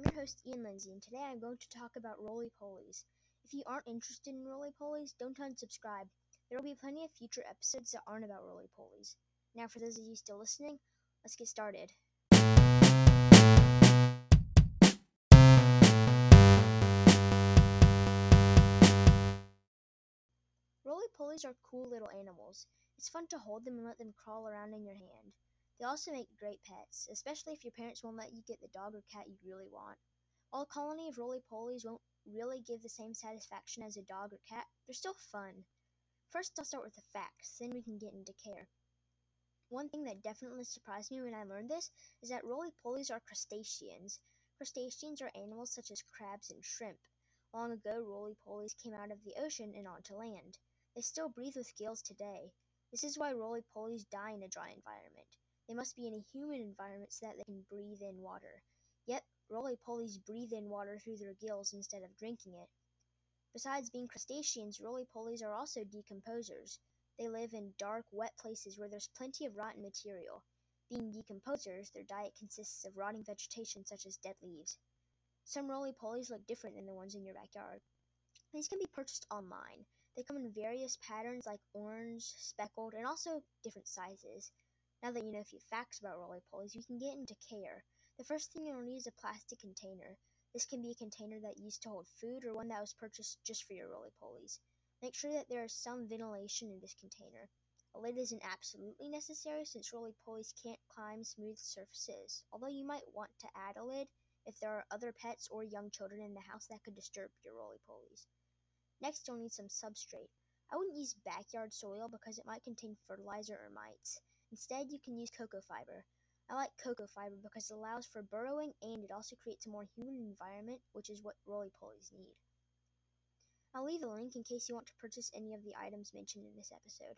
I'm your host Ian Lindsay, and today I'm going to talk about roly polies. If you aren't interested in roly polies, don't unsubscribe. There will be plenty of future episodes that aren't about roly polies. Now, for those of you still listening, let's get started. Roly polies are cool little animals. It's fun to hold them and let them crawl around in your hand. They also make great pets, especially if your parents won't let you get the dog or cat you really want. While a colony of roly polies won't really give the same satisfaction as a dog or cat, they're still fun. First, I'll start with the facts, then we can get into care. One thing that definitely surprised me when I learned this is that roly polies are crustaceans. Crustaceans are animals such as crabs and shrimp. Long ago, roly polies came out of the ocean and onto land. They still breathe with gills today. This is why roly polies die in a dry environment. They must be in a humid environment so that they can breathe in water. Yet, roly polies breathe in water through their gills instead of drinking it. Besides being crustaceans, roly polies are also decomposers. They live in dark, wet places where there's plenty of rotten material. Being decomposers, their diet consists of rotting vegetation such as dead leaves. Some roly polies look different than the ones in your backyard. These can be purchased online. They come in various patterns like orange, speckled, and also different sizes. Now that you know a few facts about roly polies, you can get into care. The first thing you'll need is a plastic container. This can be a container that you use to hold food or one that was purchased just for your roly polies. Make sure that there is some ventilation in this container. A lid isn't absolutely necessary since roly polies can't climb smooth surfaces, although you might want to add a lid if there are other pets or young children in the house that could disturb your roly polies. Next, you'll need some substrate. I wouldn't use backyard soil because it might contain fertilizer or mites. Instead, you can use coco fiber. I like coco fiber because it allows for burrowing and it also creates a more humid environment, which is what roly polies need. I'll leave a link in case you want to purchase any of the items mentioned in this episode.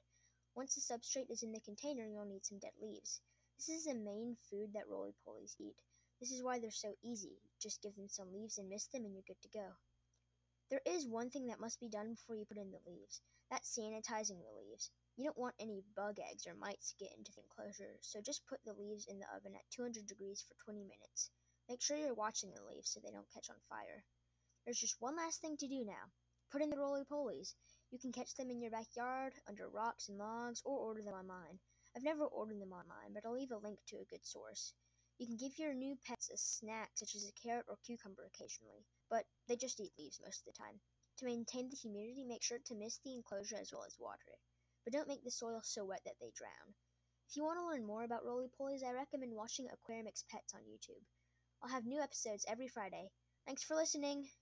Once the substrate is in the container, you'll need some dead leaves. This is the main food that roly polies eat. This is why they're so easy. Just give them some leaves and mist them, and you're good to go. There is one thing that must be done before you put in the leaves. That's sanitizing the leaves. You don't want any bug eggs or mites to get into the enclosure, so just put the leaves in the oven at 200 degrees for 20 minutes. Make sure you're watching the leaves so they don't catch on fire. There's just one last thing to do now. Put in the roly polies. You can catch them in your backyard, under rocks and logs, or order them online. I've never ordered them online, but I'll leave a link to a good source. You can give your new pets a snack such as a carrot or cucumber occasionally, but they just eat leaves most of the time. To maintain the humidity, make sure to mist the enclosure as well as water it but don't make the soil so wet that they drown. If you want to learn more about roly polies, I recommend watching Aquarium Pets on YouTube. I'll have new episodes every Friday. Thanks for listening!